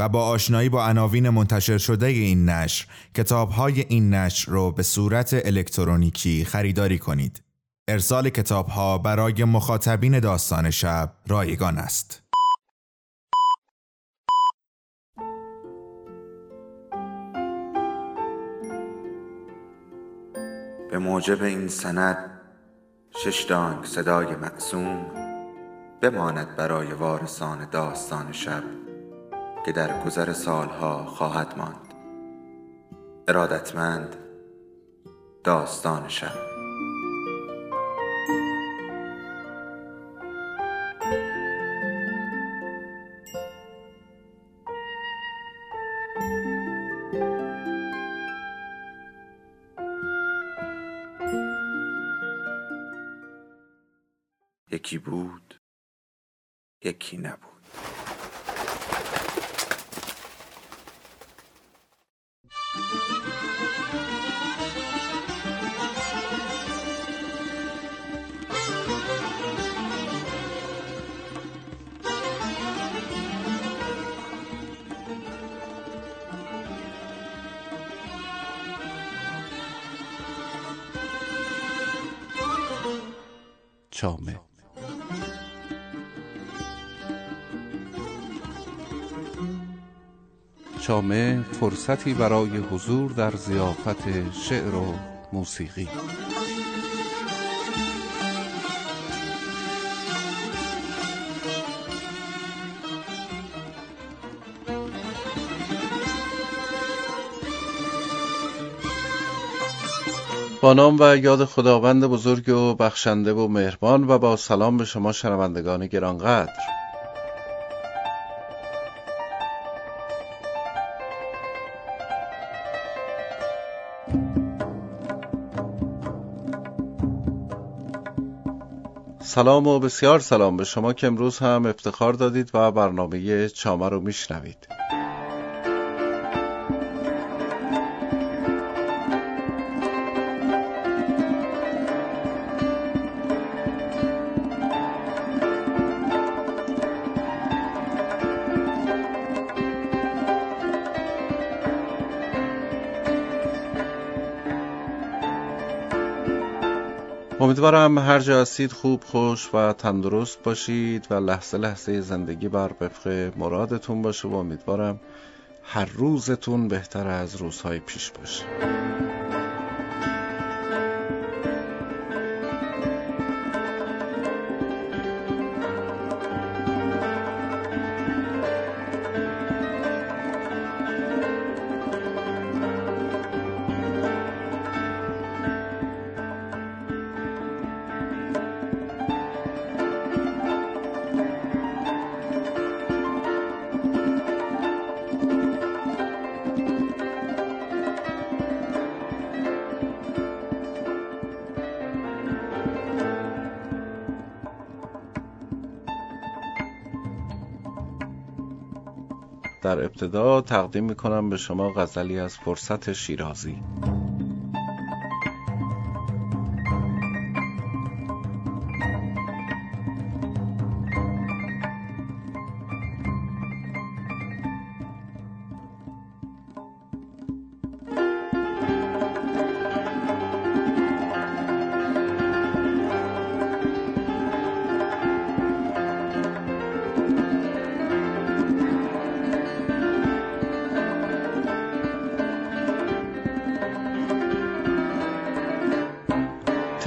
و با آشنایی با عناوین منتشر شده این نشر کتاب های این نشر رو به صورت الکترونیکی خریداری کنید. ارسال کتاب ها برای مخاطبین داستان شب رایگان است. به موجب این سند شش دانگ صدای معصوم بماند برای وارثان داستان شب که در گذر سالها خواهد ماند. ارادتمند داستان شب. یکی بود یکی نبود. چامه. چامه فرصتی برای حضور در زیافت شعر و موسیقی. با نام و یاد خداوند بزرگ و بخشنده و مهربان و با سلام به شما شنوندگان گرانقدر. سلام و بسیار سلام به شما که امروز هم افتخار دادید و برنامه چامه رو میشنوید. امیدوارم هر جا هستید خوب خوش و تندرست باشید و لحظه لحظه زندگی بر وفق مرادتون باشه و امیدوارم هر روزتون بهتر از روزهای پیش باشه. در ابتدا تقدیم می‌کنم به شما غزلی از فرصت شیرازی.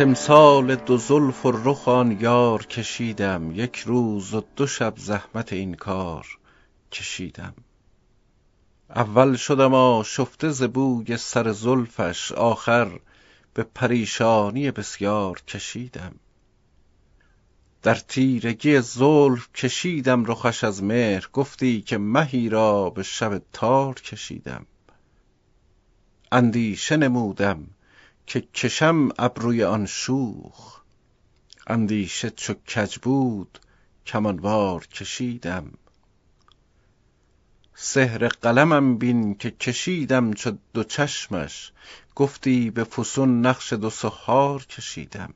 تمثال دو زلف و رخ آن یار کشیدم یک روز و دو شب زحمت این کار کشیدم. اول شدم آشفته ز بوی سر زلفش آخر به پریشانی بسیار کشیدم. در تیرگی زلف کشیدم رخش از مهر گفتی که مهی را به شب تار کشیدم. اندیشه نمودم که کشم ابروی آن شوخ اندیشه چو کج بود کمانوار کشیدم. سحر قلمم بین که کشیدم چو دو چشمش گفتی به فسون نقش دو سحار کشیدم.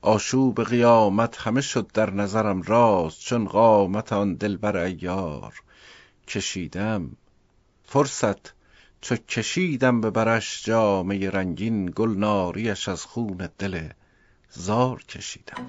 آشوب قیامت همه شد در نظرم راست چون قامت آن دلبر عیار کشیدم. فرصت چو کشیدم به برش جامه رنگین گلناریش از خون دل زار کشیدم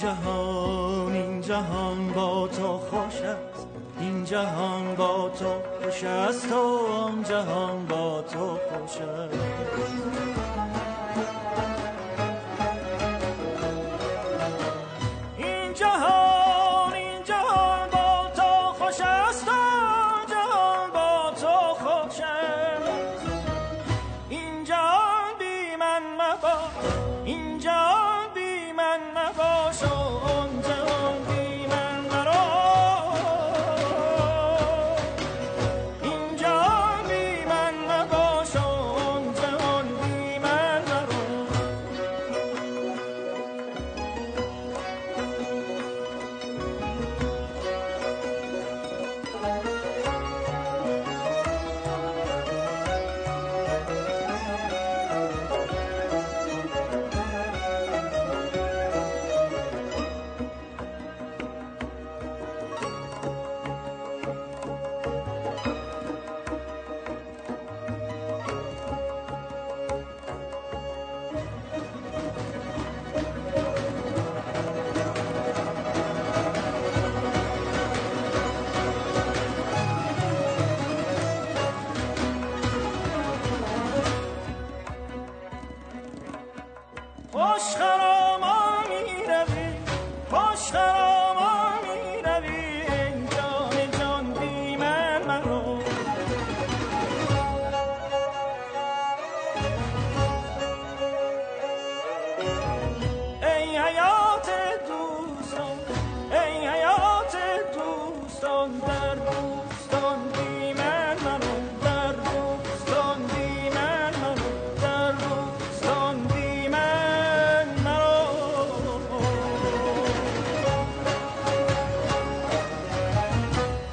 جهان این جهان با تو خوش است. این جهان با تو خوش است. و آن جهان با تو خوش است.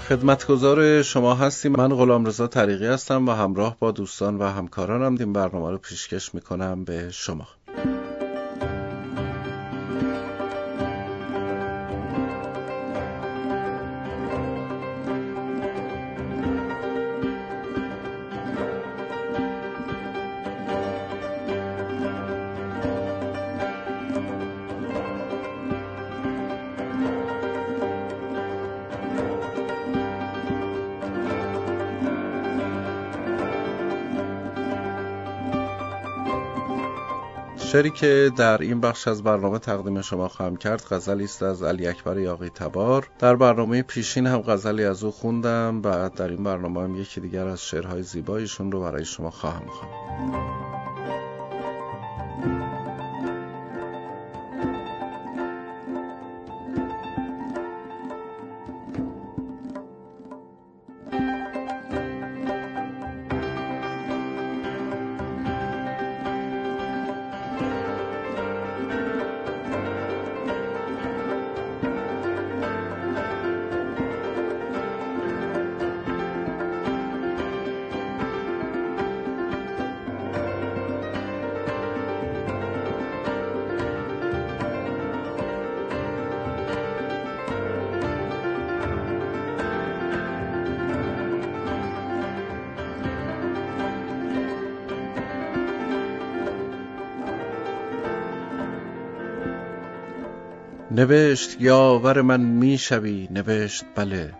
خدمتگزار شما هستیم. من غلام رضا طریقی هستم و همراه با دوستان و همکارانم این برنامه رو پیشکش می‌کنم به شما. شعری که در این بخش از برنامه تقدیم شما خواهم کرد غزلی است از علی اکبر یاقی تبار. در برنامه پیشین هم غزلی از او خوندم. و در این برنامه هم یکی دیگر از شعرهای زیبایشون رو برای شما خواهم خواند نوشت یاور من می‌شوی. نوشت بله.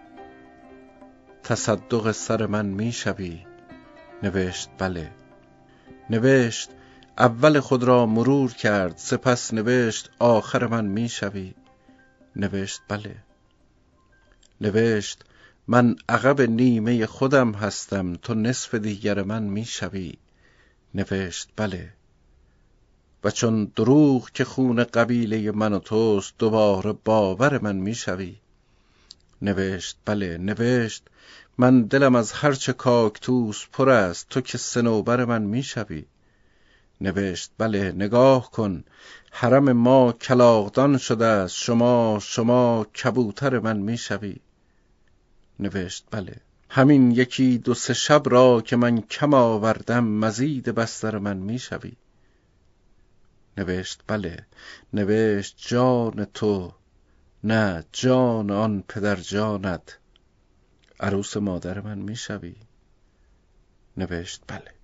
تصدق سر من می‌شوی. نوشت بله. نوشت اول خود را مرور کرد. سپس نوشت آخر من می‌شوی. نوشت بله. نوشت من عقب نیمه خودم هستم. تو نصف دیگر من می‌شوی. نوشت بله. و چون دروغ که خون قبیله من و توست دوباره باور من می‌شوی. نوشت بله نوشت. من دلم از هرچه کاکتوس پر است تو که سنوبر من می‌شوی. نوشت بله نگاه کن. حرم ما کلاغدان شده است. شما شما کبوتر من می‌شوی. نوشت بله. همین یکی دو سه شب را که من کم آوردم مزید بستر من می‌شوی. نوشت بله. نوشت جان تو. نه جان آن پدر جانت. عروس مادر من می‌شوی. نوشت بله.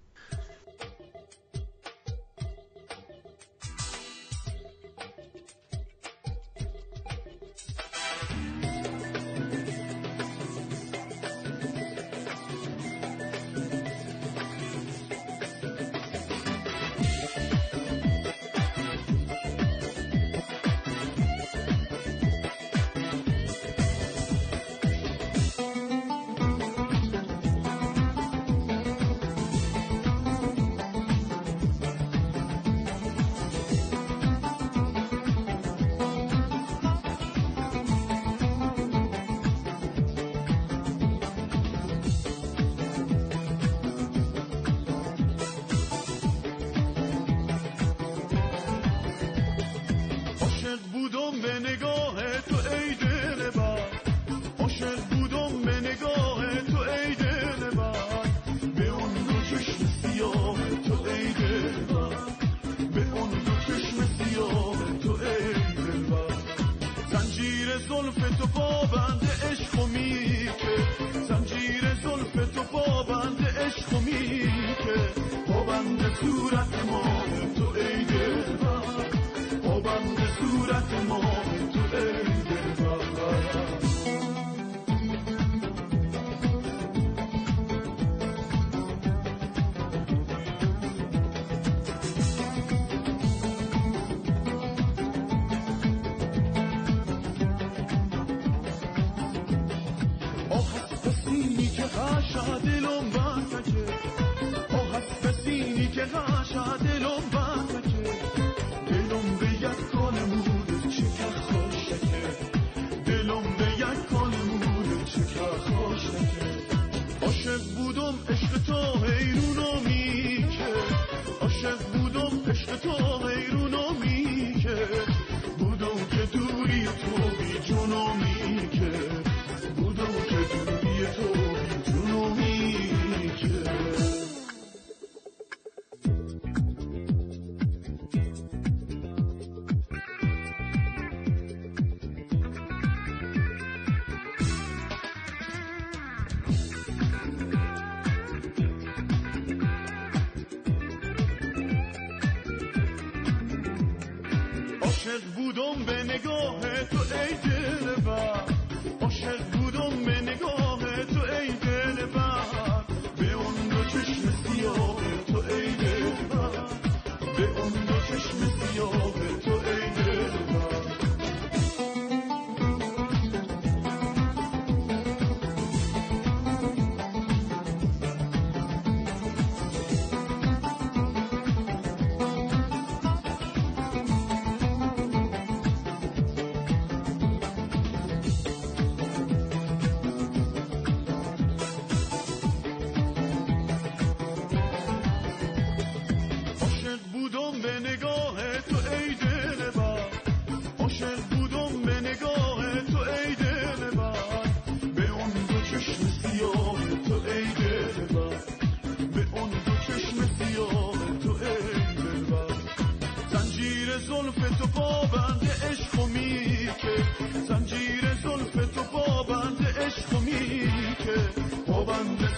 عاشق بودم به نگاه تو ای دلبر.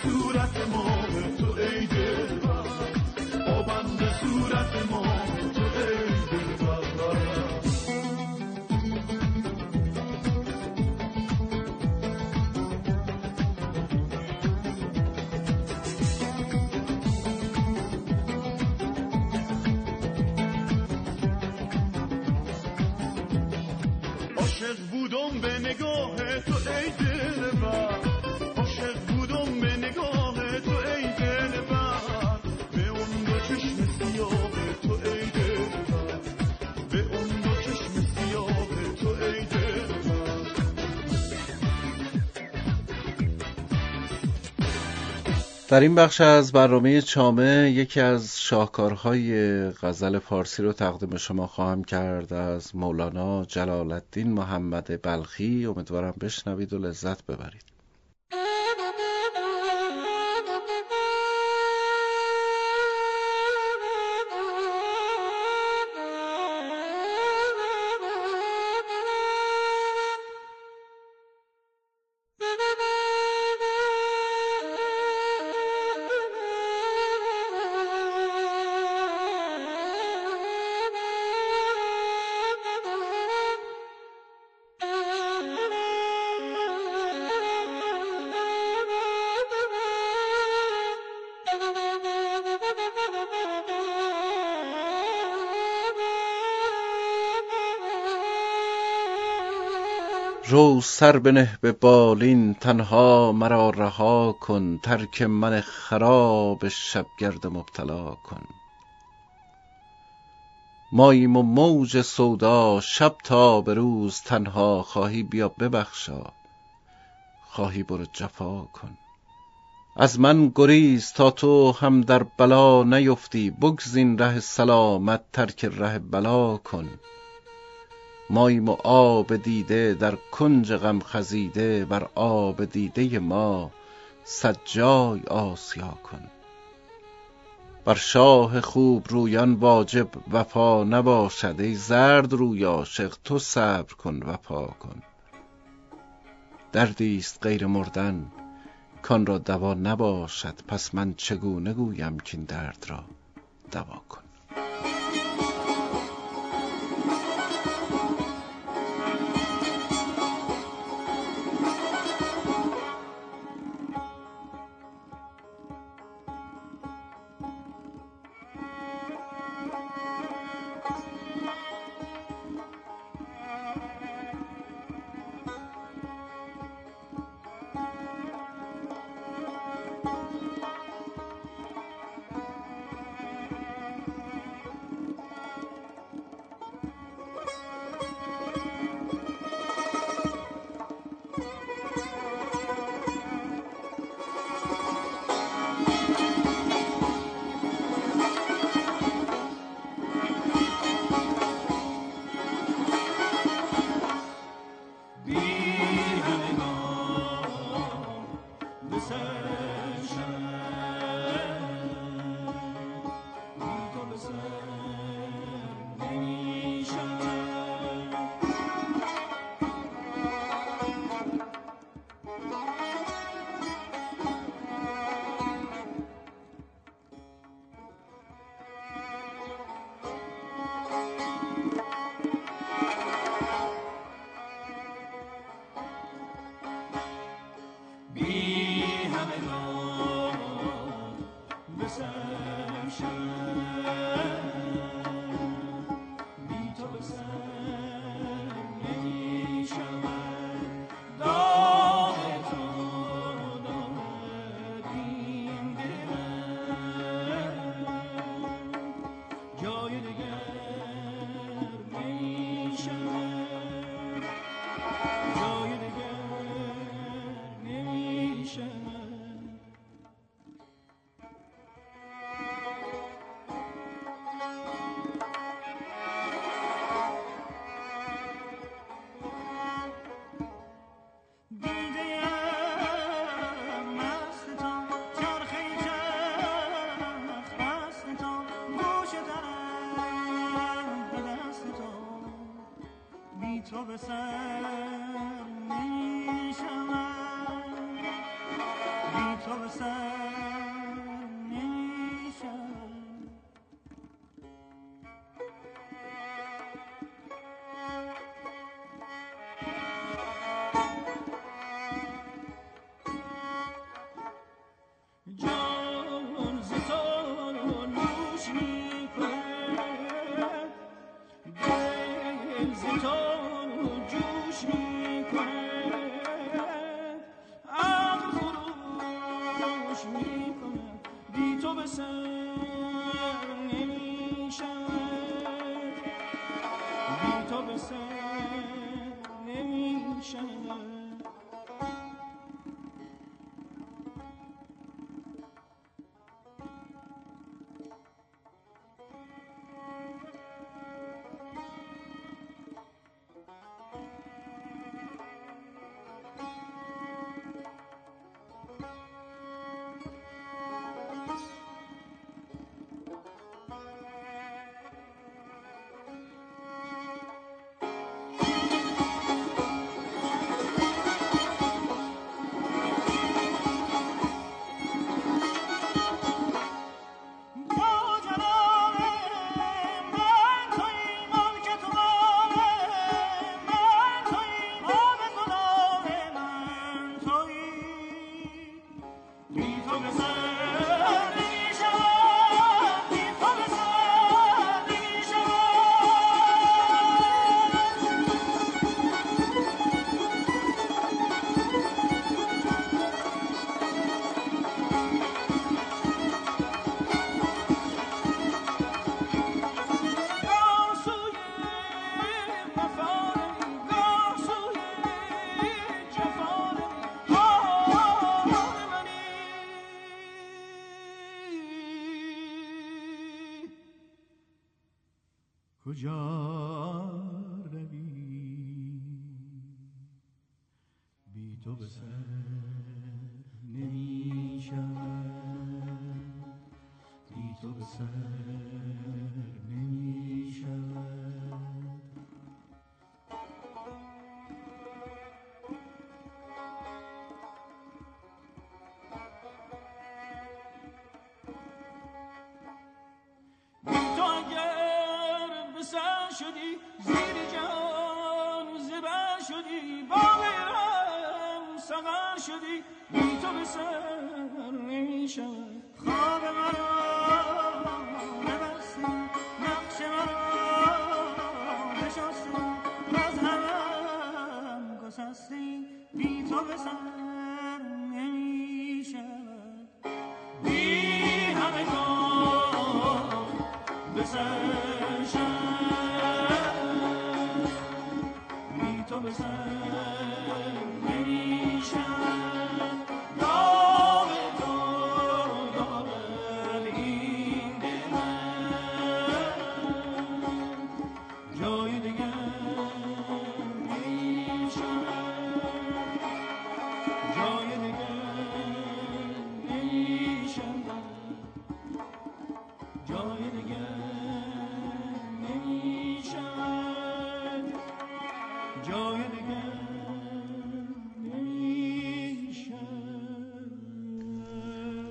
Captura در این بخش از برنامه چامه یکی از شاهکارهای غزل فارسی رو تقدیم شما خواهم کرد از مولانا جلال الدین محمد بلخی. امیدوارم بشنوید و لذت ببرید. رو سر بنه به بالین تنها مرا رها کن ترک من خراب شبگرد مبتلا کن. ماییم و موج سودا شب تا به روز تنها خواهی بیا ببخشا خواهی برو جفا کن. از من گریز تا تو هم در بلا نیفتی بگزین ره سلامت ترک ره بلا کن. ماییم و آب دیده در کنج غم خزیده بر آب دیده ما صد جای آسیا کن. بر شاه خوب رویان واجب وفا نباشد ای زرد روی عاشق تو صبر کن وفا کن. دردی است غیر مردن کان را دوا نباشد پس من چگونه گویم کاین درد را دوا کن. تو جوش می‌کنه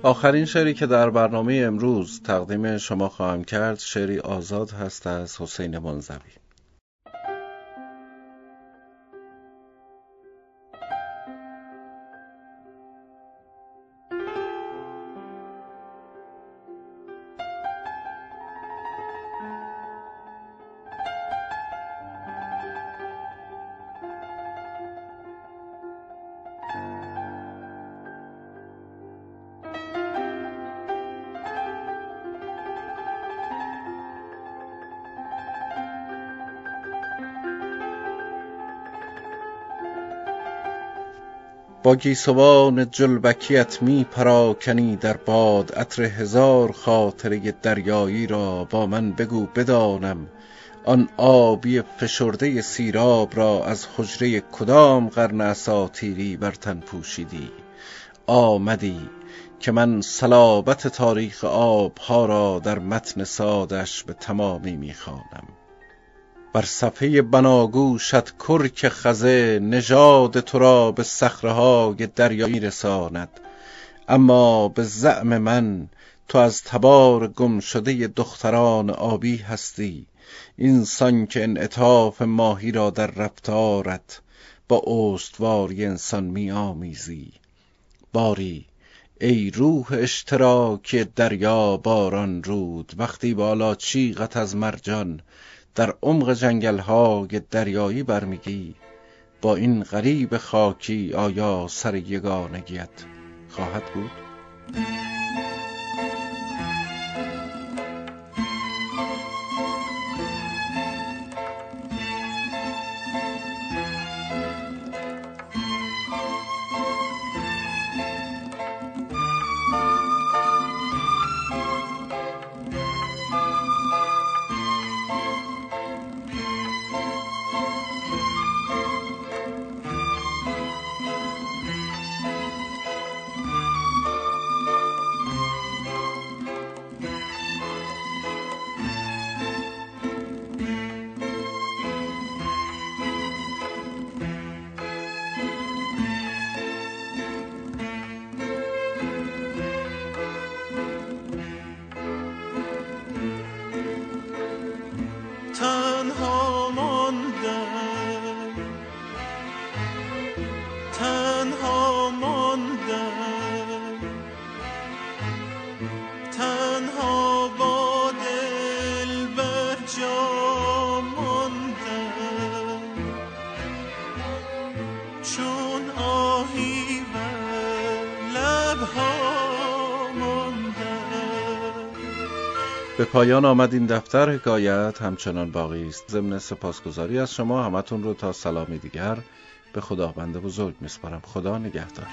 آخرین شعری که در برنامه امروز تقدیم شما خواهم کرد شعری آزاد هست از حسین منزوی. با گیسوان جلبکیت می پراکنی در باد عطر هزار خاطره دریایی را با من بگو بدانم. آن آبی فشرده سیراب را از حجره کدام قرن اساطیری بر تن پوشیدی؟ آمدی که من صلابت تاریخ آبها را در متن سادش به تمامی می‌خوانم بر صفحه بناگوشت کرک خزه نژاد تو را به صخره دریایی رساند اما به زعم من تو از تبار گم شده دختران آبی هستی. اینسان که انعطاف ماهی را در رفتارت با استواری انسان می آمیزی باری ای روح اشتراک دریا باران رود وقتی بالا چیغت از مرجان در عمق جنگل های دریایی برمیگی با این غریب خاکی آیا سر یگانگیت خواهد بود؟ به پایان آمد این دفتر حکایت همچنان باقی است. ضمن سپاسگزاری از شما همتون رو تا سلامی دیگر به خداوند بزرگ میسپارم. خدا نگهدار.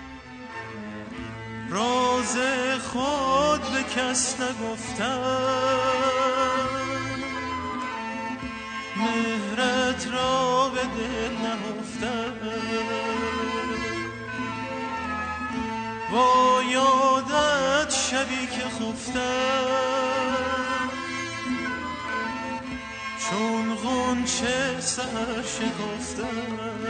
راز خود به کس نگفتم. مهرت را به دل نهفتم. با یادت شبی که خفتم. چون غنچه سر شکفتم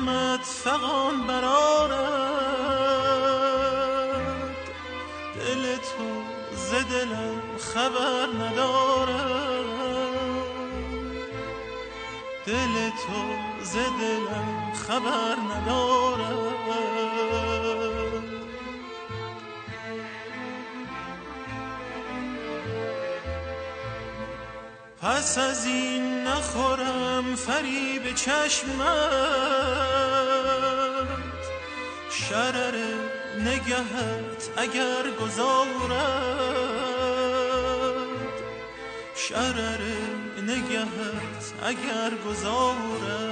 غمت فغان برارد دل تو ز دلم خبر ندارد. دل تو ز دلم خبر ندارد. پس از این نخورم فریب چشمت. شرر نگهت اگر گذارد. شرر نگهت اگر گذارد.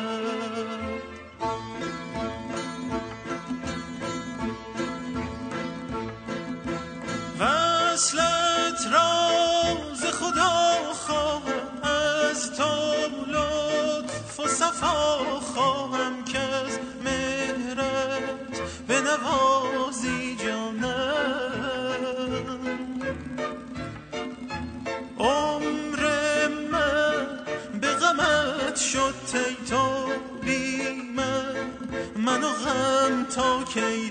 خواهم که از مهرت به نوازی جانم. عمر من به غمت شد تی تو بی من. من و غم تا کی